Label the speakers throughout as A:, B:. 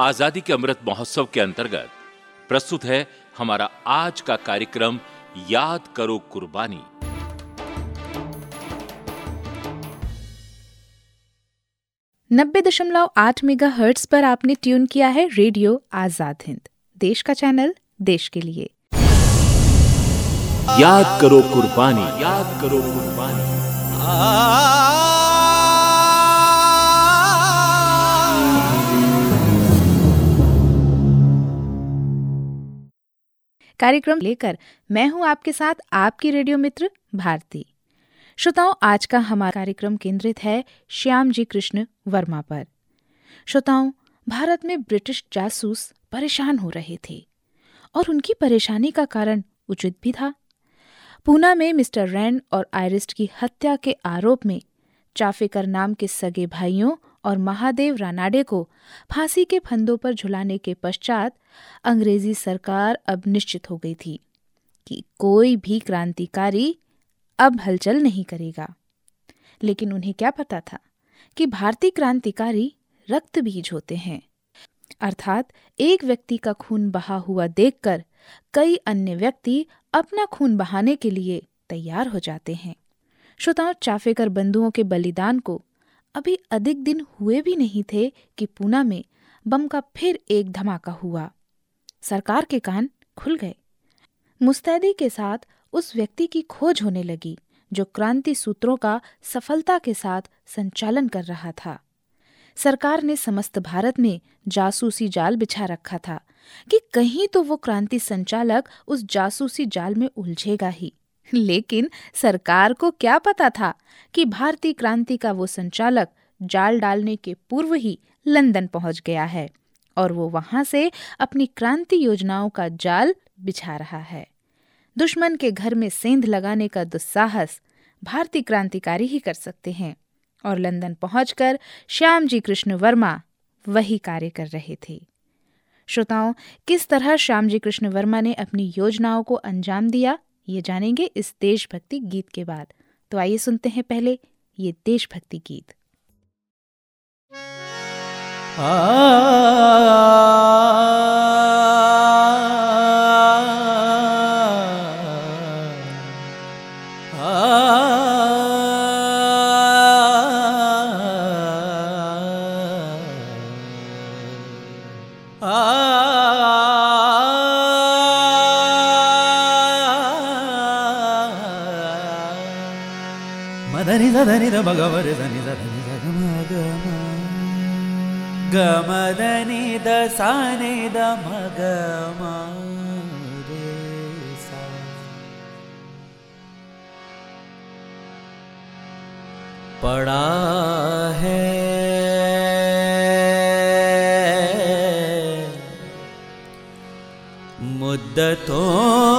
A: आज़ादी के अमृत महोत्सव के अंतर्गत प्रस्तुत है हमारा आज का कार्यक्रम याद करो कुर्बानी।
B: नब्बे दशमलव आठ मेगा हर्ट्स पर आपने ट्यून किया है रेडियो आज़ाद हिंद। देश का चैनल देश के लिए।
A: याद करो कुर्बानी। याद करो कुर्बानी।
B: कार्यक्रम लेकर मैं हूँ आपके साथ आपकी रेडियो मित्र भारती। श्रोताओं, आज का हमारा कार्यक्रम केंद्रित है श्याम जी कृष्ण वर्मा पर। श्रोताओं, भारत में ब्रिटिश जासूस परेशान हो रहे थे और उनकी परेशानी का कारण उचित भी था। पूना में मिस्टर रैन और आयरिस्ट की हत्या के आरोप में चाफेकर नाम के सगे भाइयों और महादेव रानाडे को फांसी के फंदों पर झुलाने के पश्चात अंग्रेज़ी सरकार अब निश्चित हो गई थी कि कोई भी क्रांतिकारी अब हलचल नहीं करेगा। लेकिन उन्हें क्या पता था कि भारतीय क्रांतिकारी रक्त बीज होते हैं। अर्थात एक व्यक्ति का खून बहा हुआ देखकर कई अन्य व्यक्ति अपना खून बहाने के लिए तैयार हो जाते हैं। श्रोताओं, चाफेकर बंधुओं के बलिदान को अभी अधिक दिन हुए भी नहीं थे कि पूना में बम का फिर एक धमाका हुआ। सरकार के कान खुल गए। मुस्तैदी के साथ उस व्यक्ति की खोज होने लगी, जो क्रांति सूत्रों का सफलता के साथ संचालन कर रहा था। सरकार ने समस्त भारत में जासूसी जाल बिछा रखा था कि कहीं तो वो क्रांति संचालक उस जासूसी जाल में उलझेगा ही। लेकिन सरकार को क्या पता था कि भारतीय क्रांति का वो संचालक जाल डालने के पूर्व ही लंदन पहुँच गया है और वो वहाँ से अपनी क्रांति योजनाओं का जाल बिछा रहा है। दुश्मन के घर में सेंध लगाने का दुस्साहस भारतीय क्रांतिकारी ही कर सकते हैं और लंदन पहुंचकर श्याम जी कृष्ण वर्मा वही कार्य कर रहे थे। श्रोताओं, किस तरह श्याम जी कृष्ण वर्मा ने अपनी योजनाओं को अंजाम दिया? ये जानेंगे इस देशभक्ति गीत के बाद तो आइए सुनते हैं पहले ये देशभक्ति गीत
C: आ ah ధని ధని భగవరి ధని ధని గమ గమ గమ ధని ద సాని ద మగమ पड़ा है मुद्दतों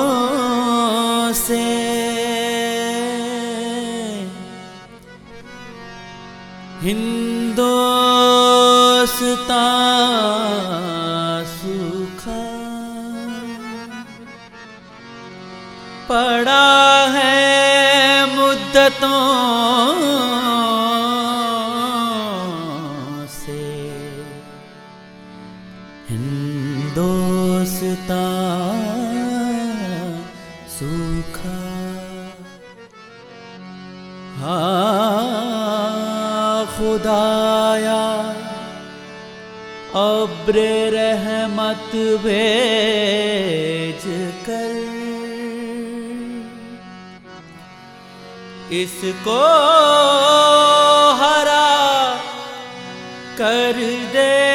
C: मुद्दतों से। हिंदोस्तां सूखा। हाँ खुदाया अब्र रहमत भेज इसको हरा कर दे।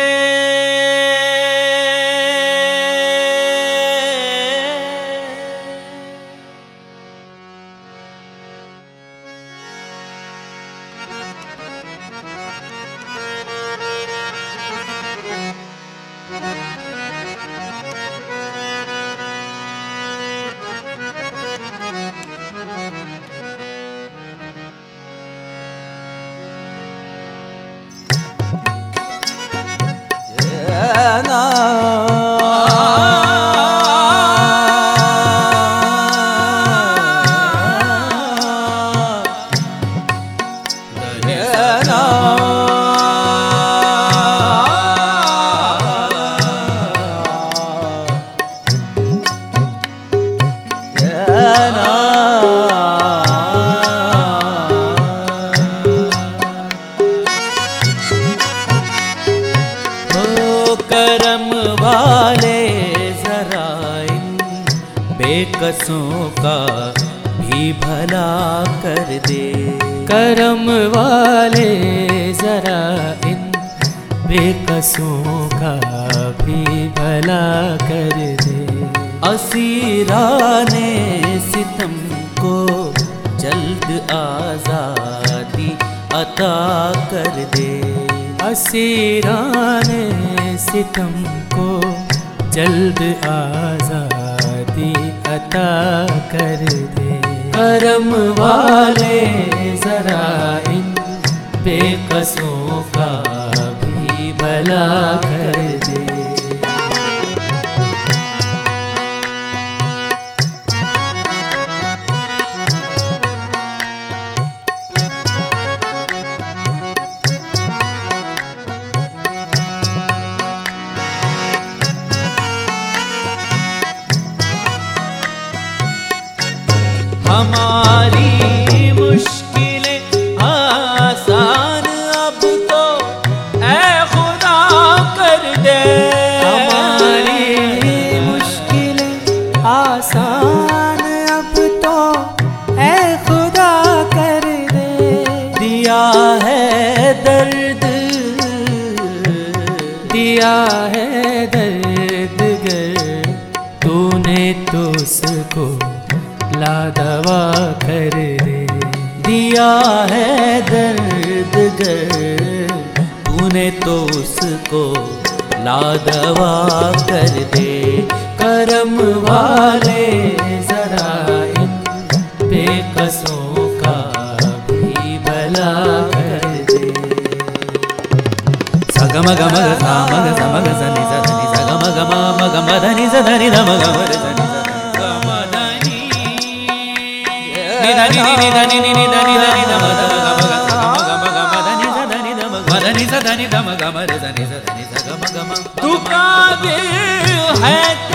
D: करम वाले जरा इन बेकसों का भी भला कर दे।
C: असीरा ने सितम को जल्द आज़ादी अता कर दे।
D: असीराने सितम को जल्द आज़ादी अता कर दे। करम वाले जरा इन बेकसों का भी भला कर दे। तूने तो उसको
C: लादवा कर दे।
D: करम वाले जरा बेकसों का भी भला कर दे।
C: सगम गम गा मग समग सनि सनि सगम गम मग मधनि सधनि धम गम धम गम गम
D: तु है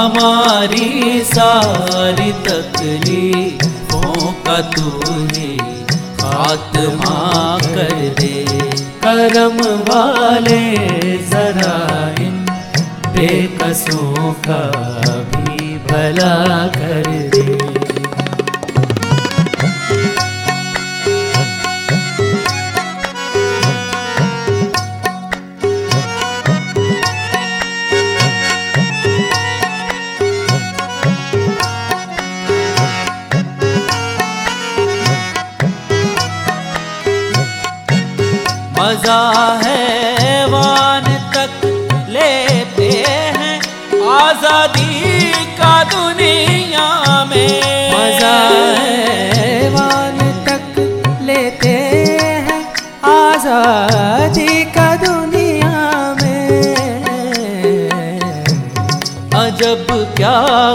C: हमारी सारी तकलीफों का तूने खात्मा कर दे।
D: करम वाले जरा इन बेकसों का भी भला कर दे।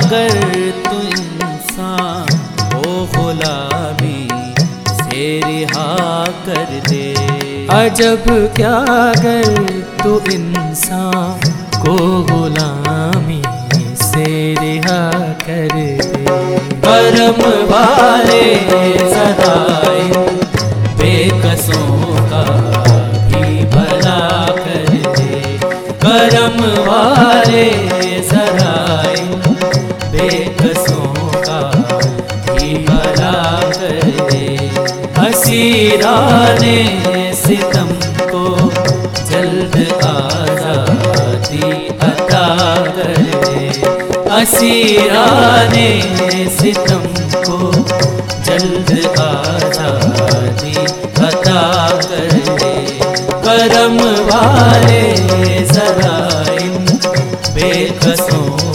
C: कर तू इंसान ओ गुलामी से रिहा कर दे।
D: अजब क्या कर तू इंसान को गुलामी से रिहा कर दे।
C: करम वाले सदाए बेकसों का भी भला कर दे। करम वाले हसीरा ने सितम को जल्द आज़ादी अता कर दे असीरा ने सितम को जल्द आज़ादी अता कर दे करम वाले जरा इन बेकसों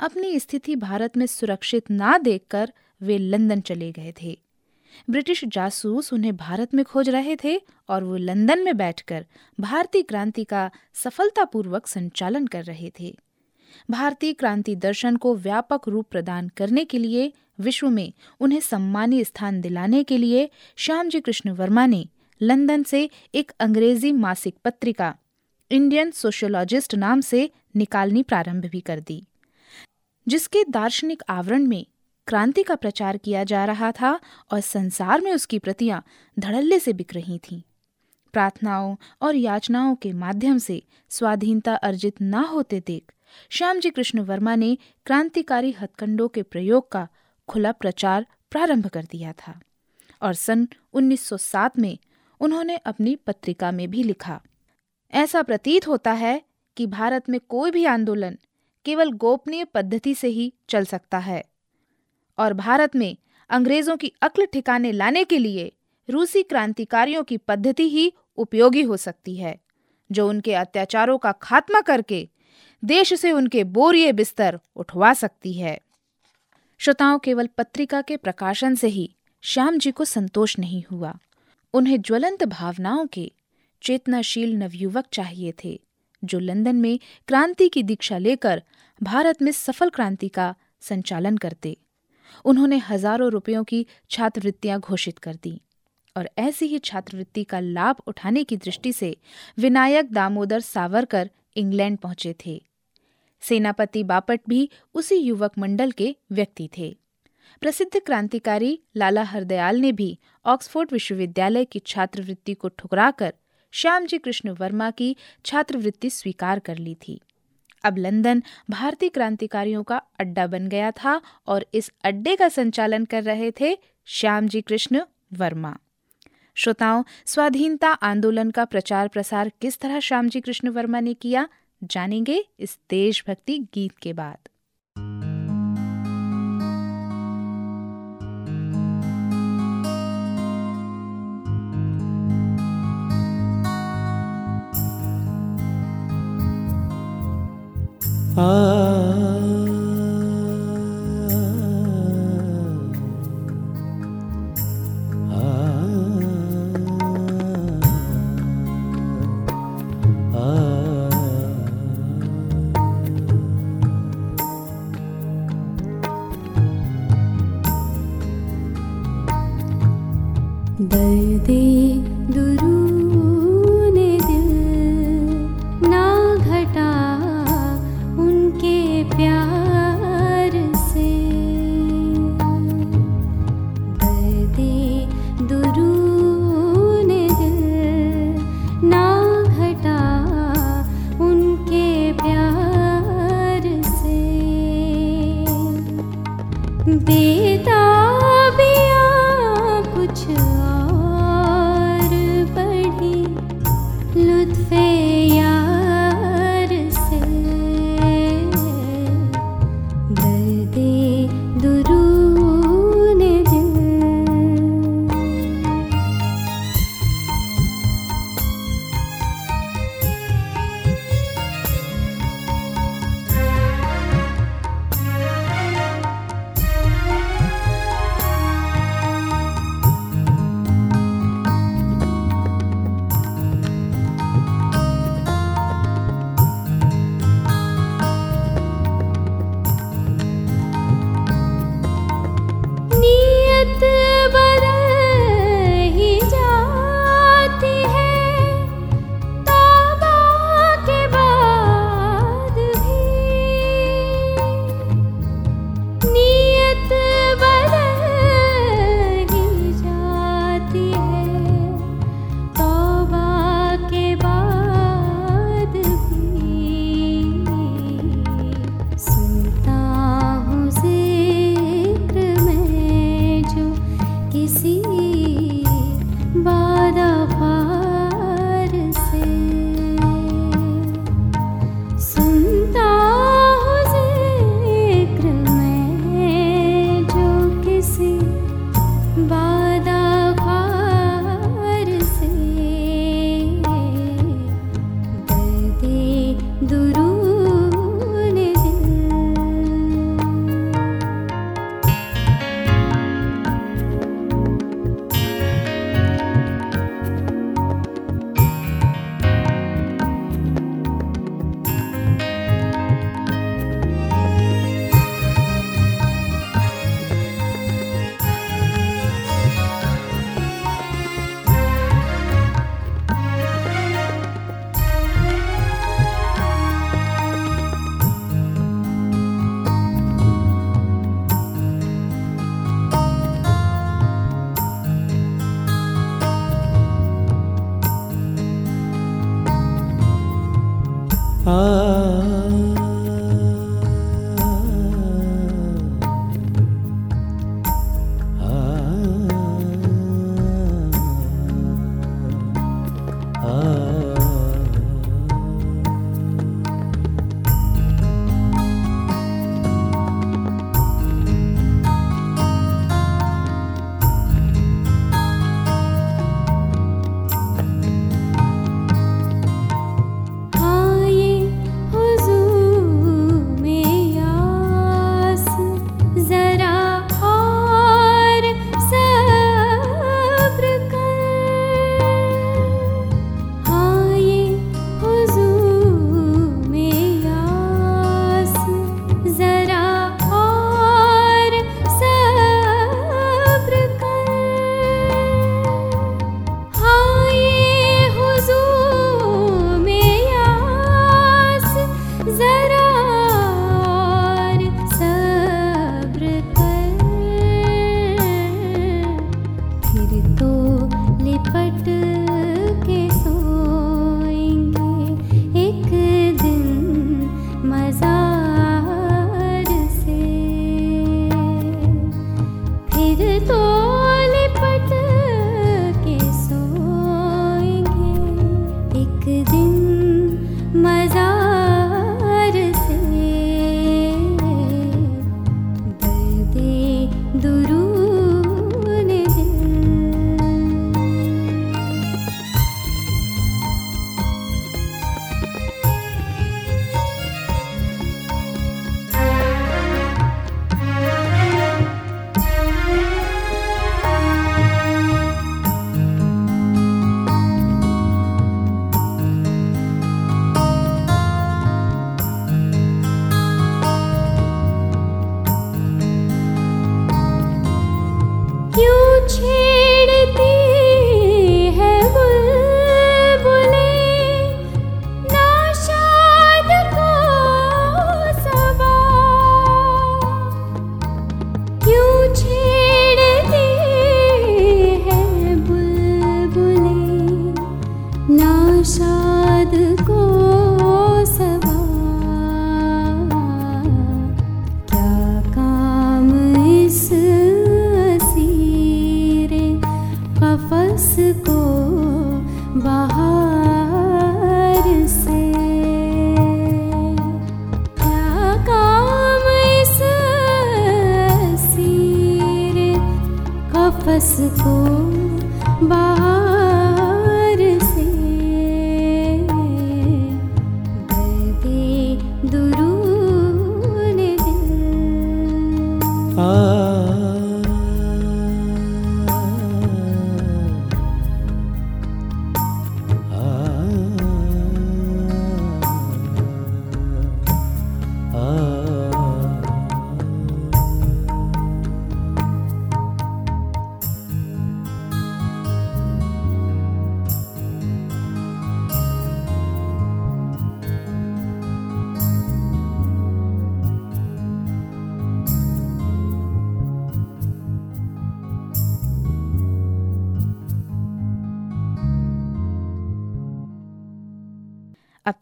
B: अपनी स्थिति भारत में सुरक्षित ना देखकर वे लंदन चले गए थे। ब्रिटिश जासूस उन्हें भारत में खोज रहे थे और वो लंदन में बैठकर भारतीय क्रांति का सफलतापूर्वक संचालन कर रहे थे। भारतीय क्रांति दर्शन को व्यापक रूप प्रदान करने के लिए, विश्व में उन्हें सम्मानी स्थान दिलाने के लिए श्याम जी कृष्ण वर्मा ने लंदन से एक अंग्रेज़ी मासिक पत्रिका, इंडियन सोशियोलॉजिस्ट नाम से निकालनी प्रारंभ भी कर दी। जिसके दार्शनिक आवरण में क्रांति का प्रचार किया जा रहा था और संसार में उसकी प्रतियाँ धड़ल्ले से बिक रही थीं। प्रार्थनाओं और याचनाओं के माध्यम से स्वाधीनता अर्जित न होते देख श्याम जी कृष्ण वर्मा ने क्रांतिकारी हथकंडों के प्रयोग का खुला प्रचार प्रारंभ कर दिया था और सन 1907 में उन्होंने अपनी पत्रिका में भी लिखा, ऐसा प्रतीत होता है कि भारत में कोई भी आंदोलन केवल गोपनीय पद्धति से ही चल सकता है। और भारत में अंग्रेज़ों की अक्ल ठिकाने लाने के लिए रूसी क्रांतिकारियों की पद्धति ही उपयोगी हो सकती है, जो उनके अत्याचारों का खात्मा करके देश से उनके बोरिए बिस्तर उठवा सकती है। श्रोताओं, केवल पत्रिका के प्रकाशन से ही श्याम जी को संतोष नहीं हुआ। उन्हें ज्वलंत भावनाओं के चेतनाशील नवयुवक चाहिए थे। जो लंदन में क्रांति की दीक्षा लेकर भारत में सफल क्रांति का संचालन करते। उन्होंने हज़ारों रुपयों की छात्रवृत्तियाँ घोषित कर दी और ऐसी ही छात्रवृत्ति का लाभ उठाने की दृष्टि से विनायक दामोदर सावरकर इंग्लैंड पहुँचे थे। सेनापति बापट भी उसी युवक मंडल के व्यक्ति थे। प्रसिद्ध क्रांतिकारी लाला हरदयाल ने भी ऑक्सफोर्ड विश्वविद्यालय की छात्रवृत्ति को ठुकराकर श्याम जी कृष्ण वर्मा की छात्रवृत्ति स्वीकार कर ली थी। अब लंदन भारतीय क्रांतिकारियों का अड्डा बन गया था और इस अड्डे का संचालन कर रहे थे श्याम जी कृष्ण वर्मा। श्रोताओं, स्वाधीनता आंदोलन का प्रचार प्रसार किस तरह श्याम जी कृष्ण वर्मा ने किया, जानेंगे इस देशभक्ति गीत के बाद। Ah.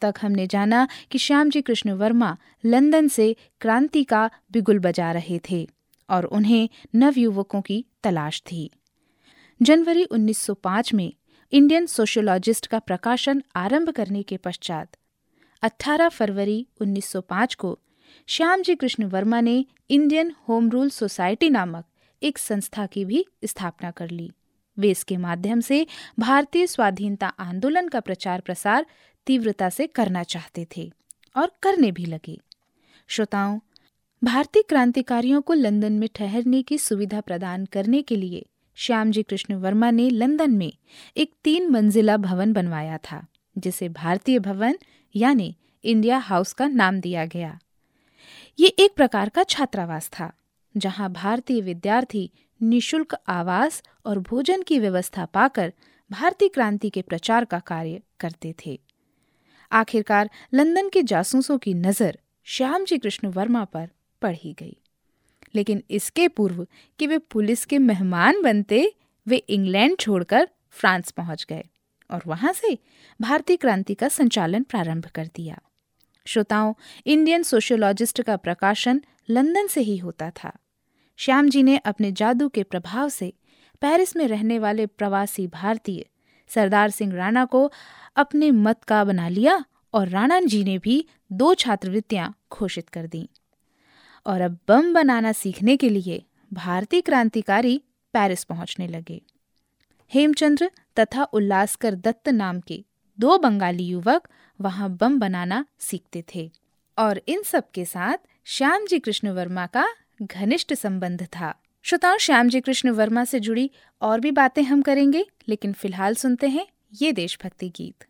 B: तक हमने जाना कि श्याम जी कृष्ण वर्मा लंदन से क्रांति का बिगुल बजा रहे थे और उन्हें नवयुवकों की तलाश थी। जनवरी 1905 में इंडियन सोशियोलॉजिस्ट का प्रकाशन आरंभ करने के पश्चात 18 फरवरी 1905 को श्याम जी कृष्ण वर्मा ने इंडियन होम रूल सोसाइटी नामक एक संस्था की भी स्थापना कर ली। वे इसके माध्यम से भारतीय स्वाधीनता आंदोलन का प्रचार प्रसार तीव्रता से करना चाहते थे और करने भी लगे। श्रोताओं, भारतीय क्रांतिकारियों को लंदन में ठहरने की सुविधा प्रदान करने के लिए श्यामजी कृष्ण वर्मा ने लंदन में एक तीन मंजिला भवन बनवाया था, जिसे भारतीय भवन यानी इंडिया हाउस का नाम दिया गया। ये एक प्रकार का छात्रावास था, जहाँ भारतीय विद्यार्थी निशुल्क आवास और भोजन की व्यवस्था पाकर भारतीय क्रांति के प्रचार का कार्य करते थे। आखिरकार लंदन के जासूसों की नज़र श्याम जी कृष्ण वर्मा पर पड़ ही गई। लेकिन इसके पूर्व कि वे पुलिस के मेहमान बनते, वे इंग्लैंड छोड़कर फ्रांस पहुँच गए और वहाँ से भारतीय क्रांति का संचालन प्रारंभ कर दिया। श्रोताओं, इंडियन सोशियोलॉजिस्ट का प्रकाशन लंदन से ही होता था। श्याम जी ने अपने जादू के प्रभाव से पेरिस में रहने वाले प्रवासी भारतीय सरदार सिंह राणा को अपने मत का बना लिया और राणा जी ने भी दो छात्रवृत्तियाँ घोषित कर दी। और अब बम बनाना सीखने के लिए भारतीय क्रांतिकारी पेरिस पहुँचने लगे। हेमचंद्र तथा उल्लासकर दत्त नाम के दो बंगाली युवक वहाँ बम बनाना सीखते थे और इन सब के साथ श्याम जी कृष्ण वर्मा का घनिष्ठ संबंध था। श्रोताओं, श्याम जी कृष्ण वर्मा से जुड़ी और भी बातें हम करेंगे, लेकिन फ़िलहाल सुनते हैं ये देशभक्ति गीत।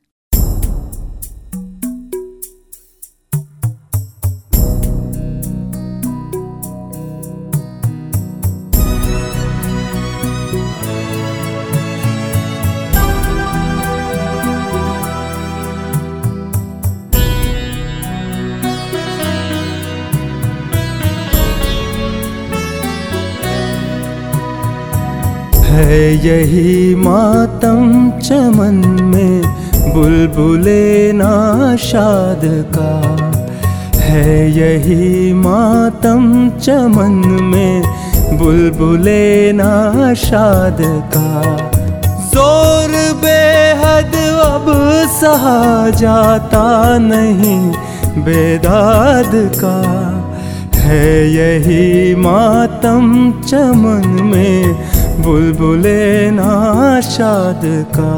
E: है यही मातम चमन में, बुलबुले नाशाद का। है यही मातम चमन में, बुलबुले नाशाद का। ज़ोर बेहद अब सहा जाता नहीं बेदाद का। है यही मातम चमन में बुलबुले नाशाद का।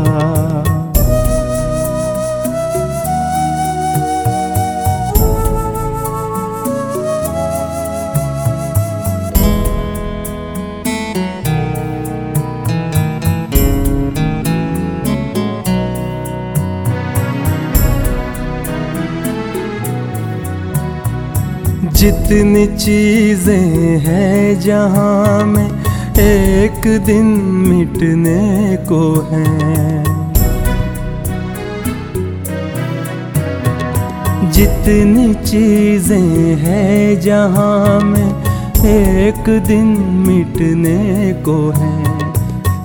E: जितनी चीज़ें हैं जहाँ में एक दिन मिटने को है। जितनी चीज़ें हैं जहाँ में एक दिन मिटने को है।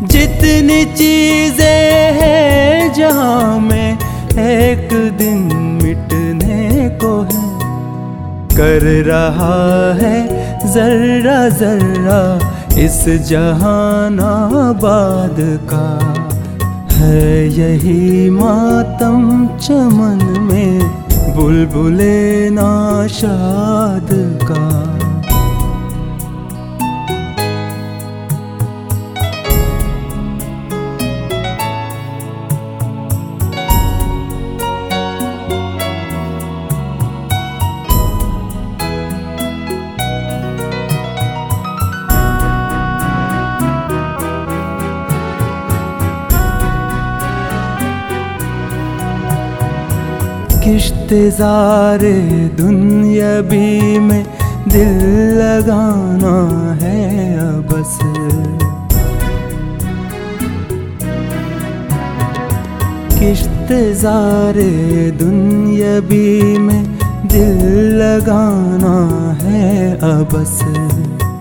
E: जितनी चीज़ें हैं जहाँ में एक दिन मिटने को है। कर रहा है जर्रा जर्रा इस जहान आबाद का है यही मातम चमन में बुलबुले नाशाद का। किश्तजारे दुनियाबी में दिल लगाना है बस किश्तजारे दुनियाबी में दिल लगाना है अबस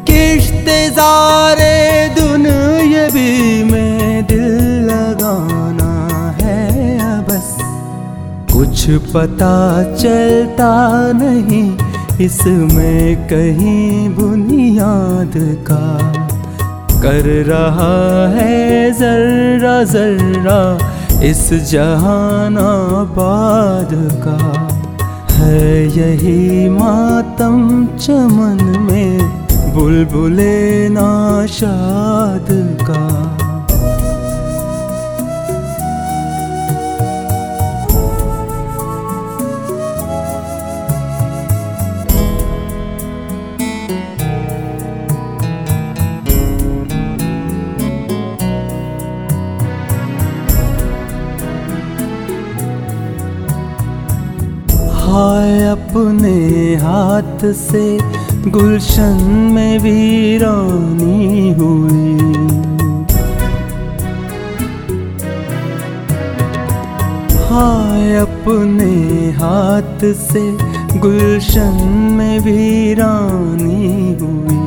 E: किश्तजारे दुनियाबी में दिल कुछ पता चलता नहीं, इसमें कहीं बुनियाद का कर रहा है जर्रा जर्रा, इस जहान आबाद का। है यही मातम चमन में, बुलबुले नाशाद का। अपने हाथ से गुलशन में वीरानी हुई। हाय, अपने हाथ से गुलशन में वीरानी हुई।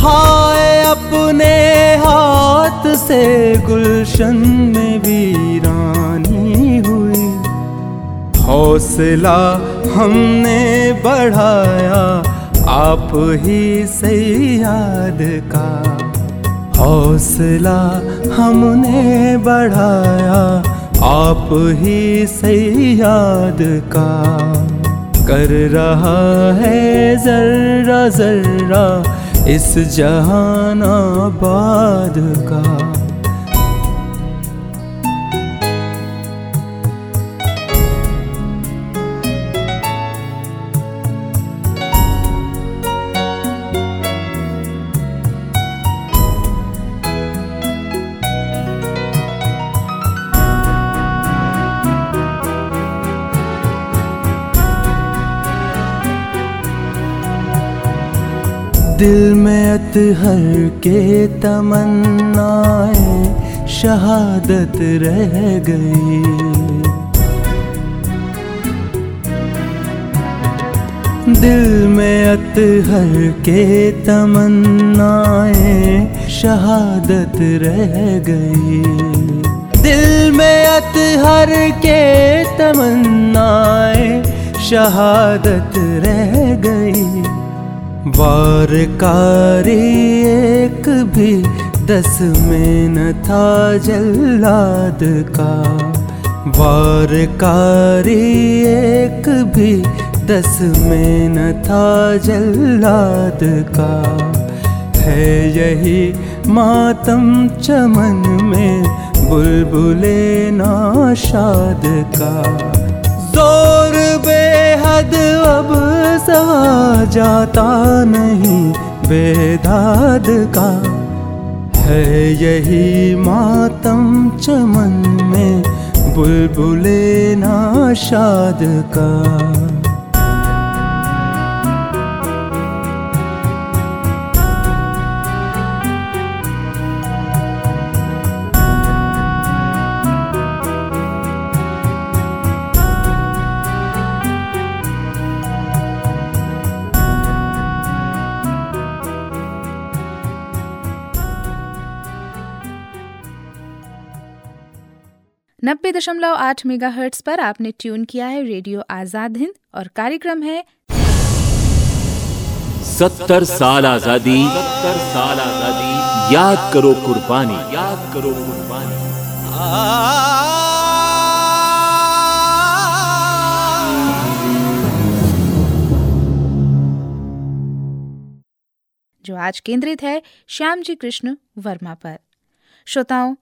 E: हाय, अपने हाथ से गुलशन में वीरानी हुई। हौसला हमने बढ़ाया आप ही से याद का। हौसला हमने बढ़ाया आप ही से याद का। कर रहा है जर्रा जर्रा इस जहान आबाद का। दिल में अतहर के तमन्नाएँ शहादत रह गई। दिल में अतहर के तमन्नाएँ शहादत रह गई। दिल में अतहर के तमन्नाएँ शहादत रह गई। वारकारी एक भी दस में न था जल्लाद का। वारकारी एक भी दस में न था जल्लाद का। है यही मातम चमन में बुलबुले नाशाद का। ज़ोर बेहद अब सवा जाता नहीं बेदाद का। है यही मातम चमन में, बुलबुले ना शाद का।
B: नब्बे दशमलव आठ मेगा हर्ट्स पर आपने ट्यून किया है रेडियो आज़ाद हिंद और कार्यक्रम है
A: सत्तर साल आज़ादी सत्तर साल आज़ादी याद करो कुर्बानी। याद करो कुर्बानी।
B: जो आज केंद्रित है श्याम जी कृष्ण वर्मा पर। श्रोताओं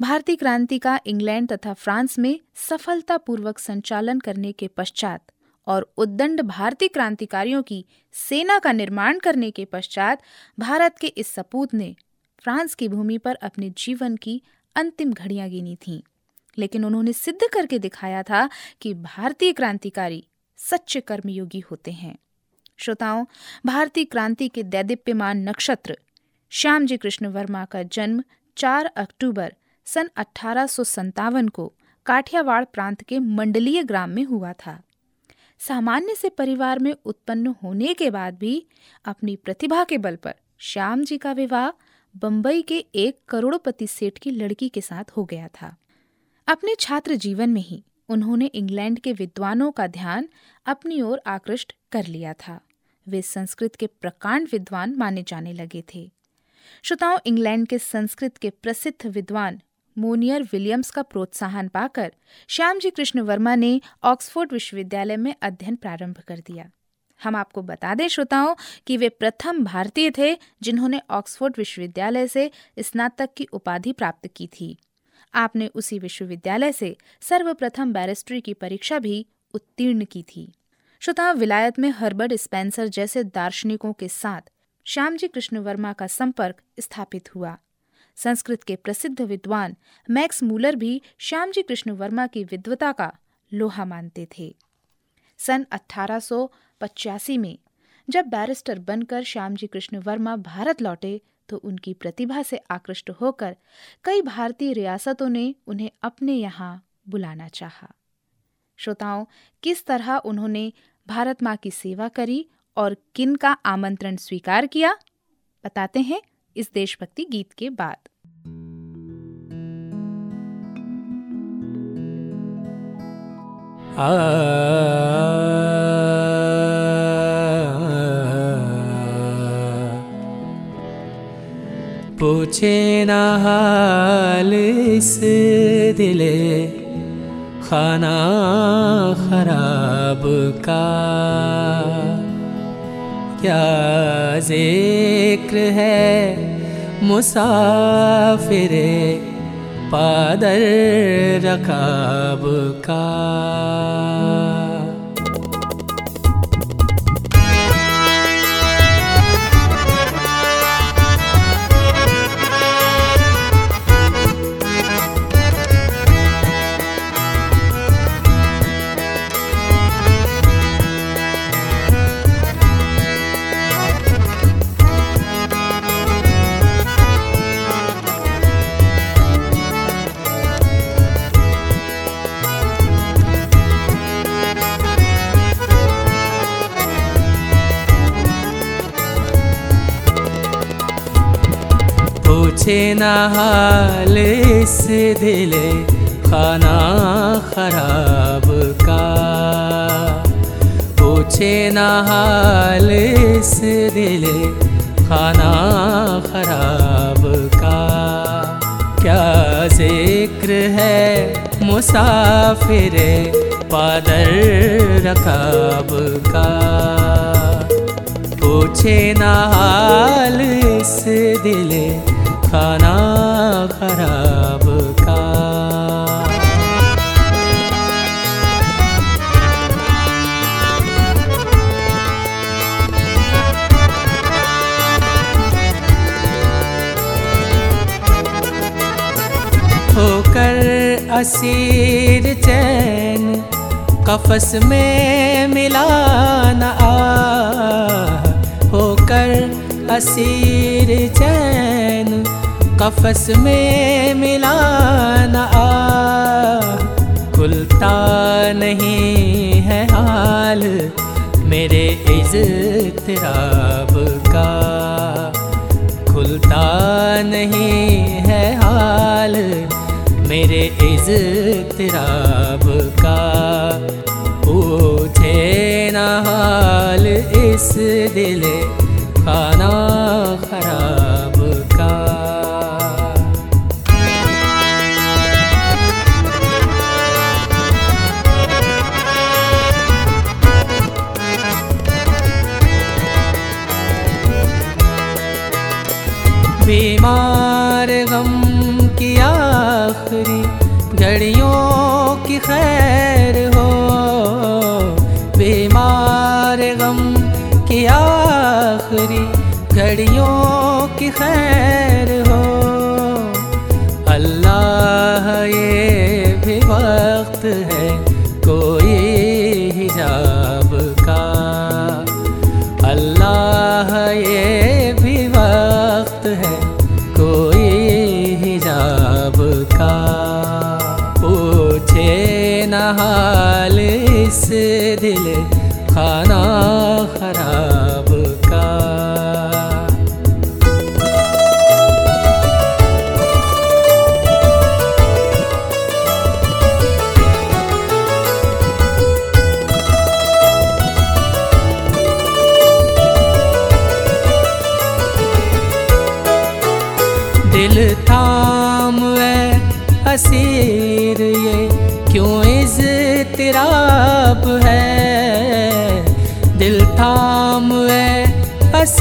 B: भारतीय क्रांति का इंग्लैंड तथा फ्रांस में सफलतापूर्वक संचालन करने के पश्चात और उद्दंड भारतीय क्रांतिकारियों की सेना का निर्माण करने के पश्चात भारत के इस सपूत ने फ्रांस की भूमि पर अपने जीवन की अंतिम घड़ियाँ गिनी थीं। लेकिन उन्होंने सिद्ध करके दिखाया था कि भारतीय क्रांतिकारी सच्चे कर्मयोगी होते हैं। श्रोताओं, भारतीय क्रांति के दैदिप्यमान नक्षत्र श्याम जी कृष्ण वर्मा का जन्म 4 अक्टूबर सन अठारह को काठियावाड़ प्रांत के मंडलीय ग्राम में हुआ था। सामान्य से परिवार में उत्पन्न होने के बाद भी अपनी प्रतिभा के बल पर श्याम जी का विवाह बंबई के एक करोड़पति सेठ की लड़की के साथ हो गया था। अपने छात्र जीवन में ही उन्होंने इंग्लैंड के विद्वानों का ध्यान अपनी ओर आकृष्ट कर लिया था। वे संस्कृत के प्रकांड विद्वान माने जाने लगे थे। श्रोताओं, इंग्लैंड के संस्कृत के प्रसिद्ध विद्वान मोनियर विलियम्स का प्रोत्साहन पाकर श्याम जी कृष्ण वर्मा ने ऑक्सफोर्ड विश्वविद्यालय में अध्ययन प्रारंभ कर दिया। हम आपको बता दें, श्रोताओं, कि वे प्रथम भारतीय थे जिन्होंने ऑक्सफोर्ड विश्वविद्यालय से स्नातक की उपाधि प्राप्त की थी। आपने उसी विश्वविद्यालय से सर्वप्रथम बैरिस्ट्री की परीक्षा भी उत्तीर्ण की थी। श्रोताओं, विलायत में हर्बर्ट स्पेंसर जैसे दार्शनिकों के साथ श्याम जी कृष्ण वर्मा का संपर्क स्थापित हुआ। संस्कृत के प्रसिद्ध विद्वान मैक्स मूलर भी श्यामजी कृष्ण वर्मा की विद्वता का लोहा मानते थे सन 1885 में जब बैरिस्टर बनकर श्यामजी कृष्ण वर्मा भारत लौटे तो उनकी प्रतिभा से आकृष्ट होकर कई भारतीय रियासतों ने उन्हें अपने यहाँ बुलाना चाहा। श्रोताओं, किस तरह उन्होंने भारत माँ की सेवा करी और किन का आमंत्रण स्वीकार किया बताते हैं इस देशभक्ति गीत के बाद
D: पूछे ना हाल इस दिले खाना खराब का क्या जिक्र है मुसाफिरे पादर रकाब का पूछे ना हाल इस दिले खाना खराब का। पूछे ना हाल इस दिल खाना खराब का। क्या ज़िक्र है मुसाफिर पादर रकाब का? पूछे ना हाल दिल खराब का। होकर असीर चैन कफस में मिला न आ। होकर असीर चैन कफस में मिला न खुलता नहीं है हाल मेरे इज़्तिराब का। खुलता नहीं है हाल मेरे इज़्तिराब का। पूछे ना हाल इस दिल खाना का पूछे न हाल इस दिल खाना खराब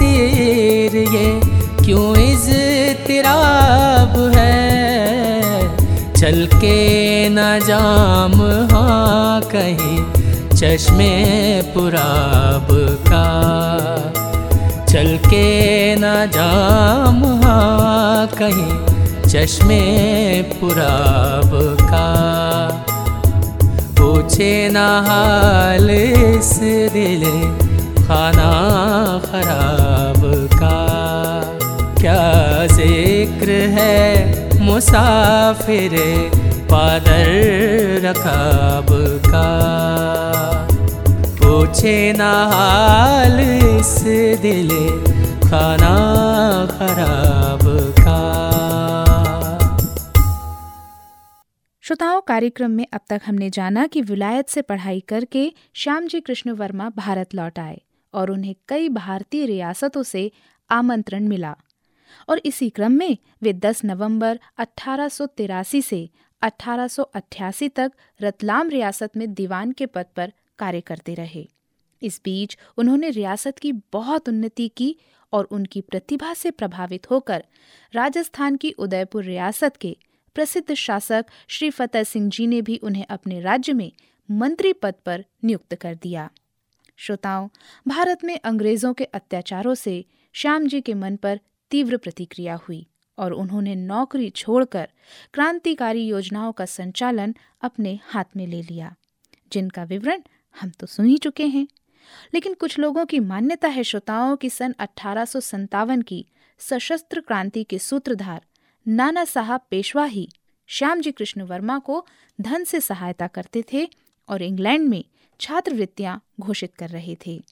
D: असीर ये, क्यों इज़्तिराब है? चल के न जाम हाँ कहीं चश्मे पुराब का। चल के न जाम हाँ कहीं चश्मे पुराब का। पूछे न हाल इस दिल खाना खराब का क्या ज़िक्र है मुसाफिर पादर रकाब का? पूछे ना हाल इस दिल खाना खराब का।
B: श्रोताओं, कार्यक्रम में अब तक हमने जाना कि विलायत से पढ़ाई करके श्याम जी कृष्ण वर्मा भारत लौट आए। और उन्हें कई भारतीय रियासतों से आमंत्रण मिला। और इसी क्रम में वे 10 नवंबर 1883 से 1888 तक रतलाम रियासत में दीवान के पद पर कार्य करते रहे। इस बीच उन्होंने रियासत की बहुत उन्नति की और उनकी प्रतिभा से प्रभावित होकर राजस्थान की उदयपुर रियासत के प्रसिद्ध शासक श्री फतेह सिंह जी ने भी उन्हें अपने राज्य में मंत्री पद पर नियुक्त कर दिया। श्रोताओं, भारत में अंग्रेज़ों के अत्याचारों से श्याम जी के मन पर तीव्र प्रतिक्रिया हुई और उन्होंने नौकरी छोड़कर क्रांतिकारी योजनाओं का संचालन अपने हाथ में ले लिया। जिनका विवरण हम तो सुन ही चुके हैं। लेकिन कुछ लोगों की मान्यता है श्रोताओं की सन अठारह की सशस्त्र क्रांति के सूत्रधार नाना साहब पेशवा ही श्याम जी कृष्ण वर्मा को धन से सहायता करते थे और इंग्लैंड में छात्रवृत्तियाँ घोषित कर रहे थे।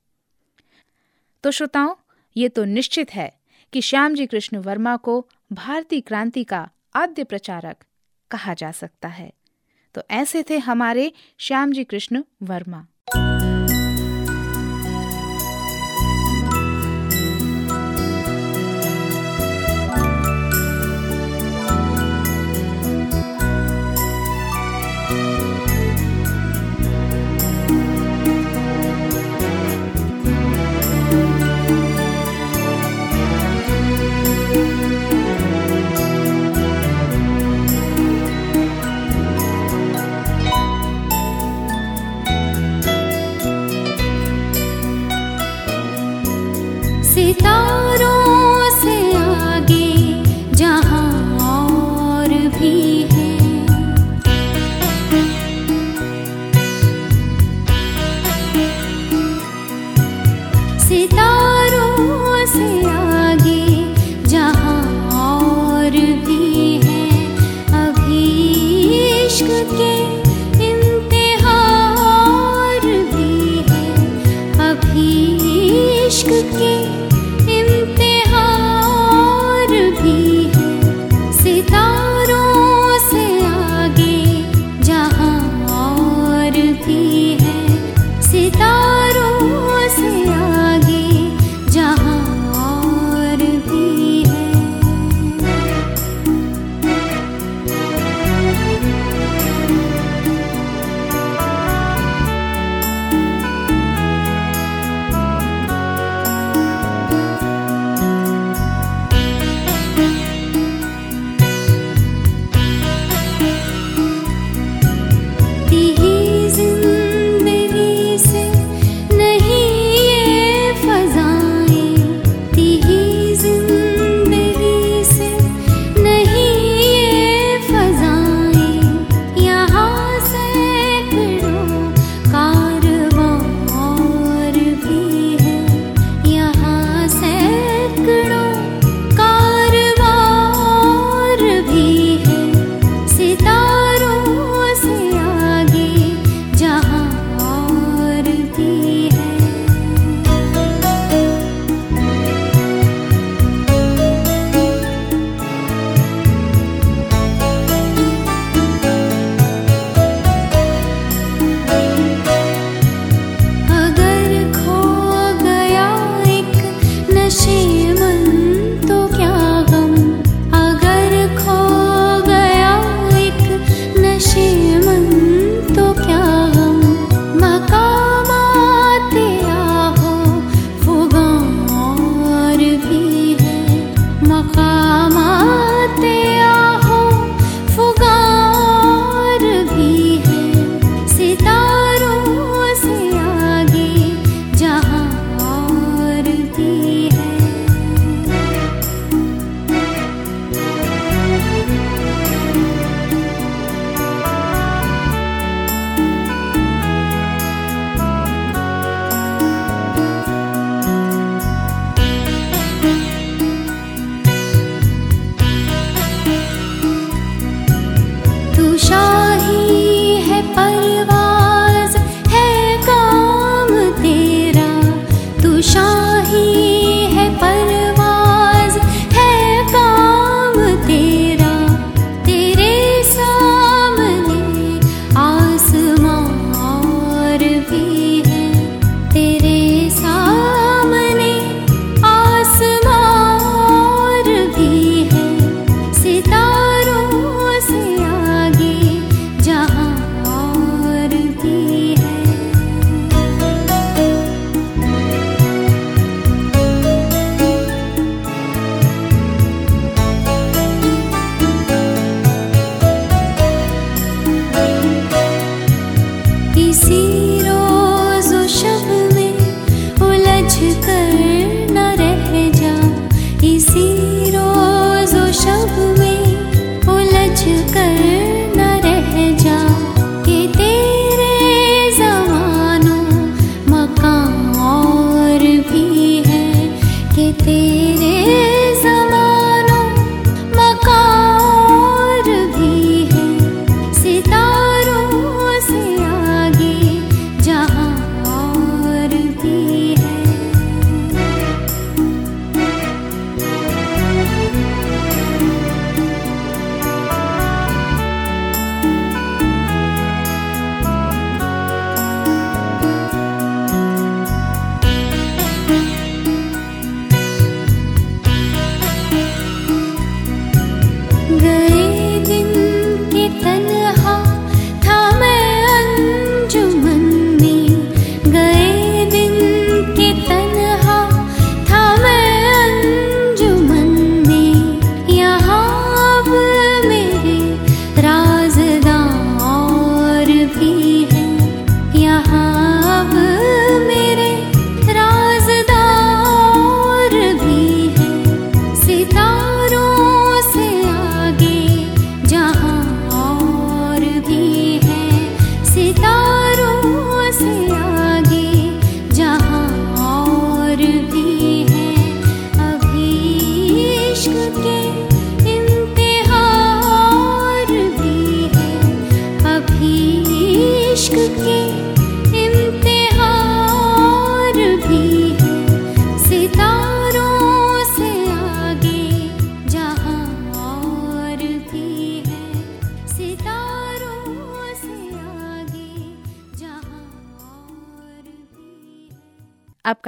B: तो श्रोताओं, ये तो निश्चित है कि श्यामजी कृष्ण वर्मा को भारतीय क्रांति का आद्य प्रचारक कहा जा सकता है। तो ऐसे थे हमारे श्यामजी कृष्ण वर्मा।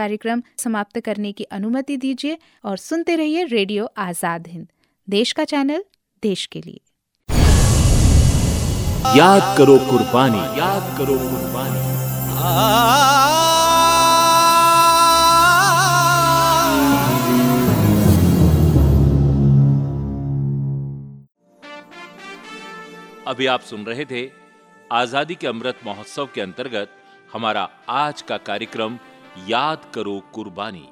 B: कार्यक्रम समाप्त करने की अनुमति दीजिए और सुनते रहिए रेडियो आज़ाद हिंद। देश का चैनल, देश के लिए।
A: याद करो कुर्बानी। याद करो कुर्बानी। अभी आप सुन रहे थे आज़ादी के अमृत महोत्सव के अंतर्गत हमारा आज का कार्यक्रम याद करो कुर्बानी।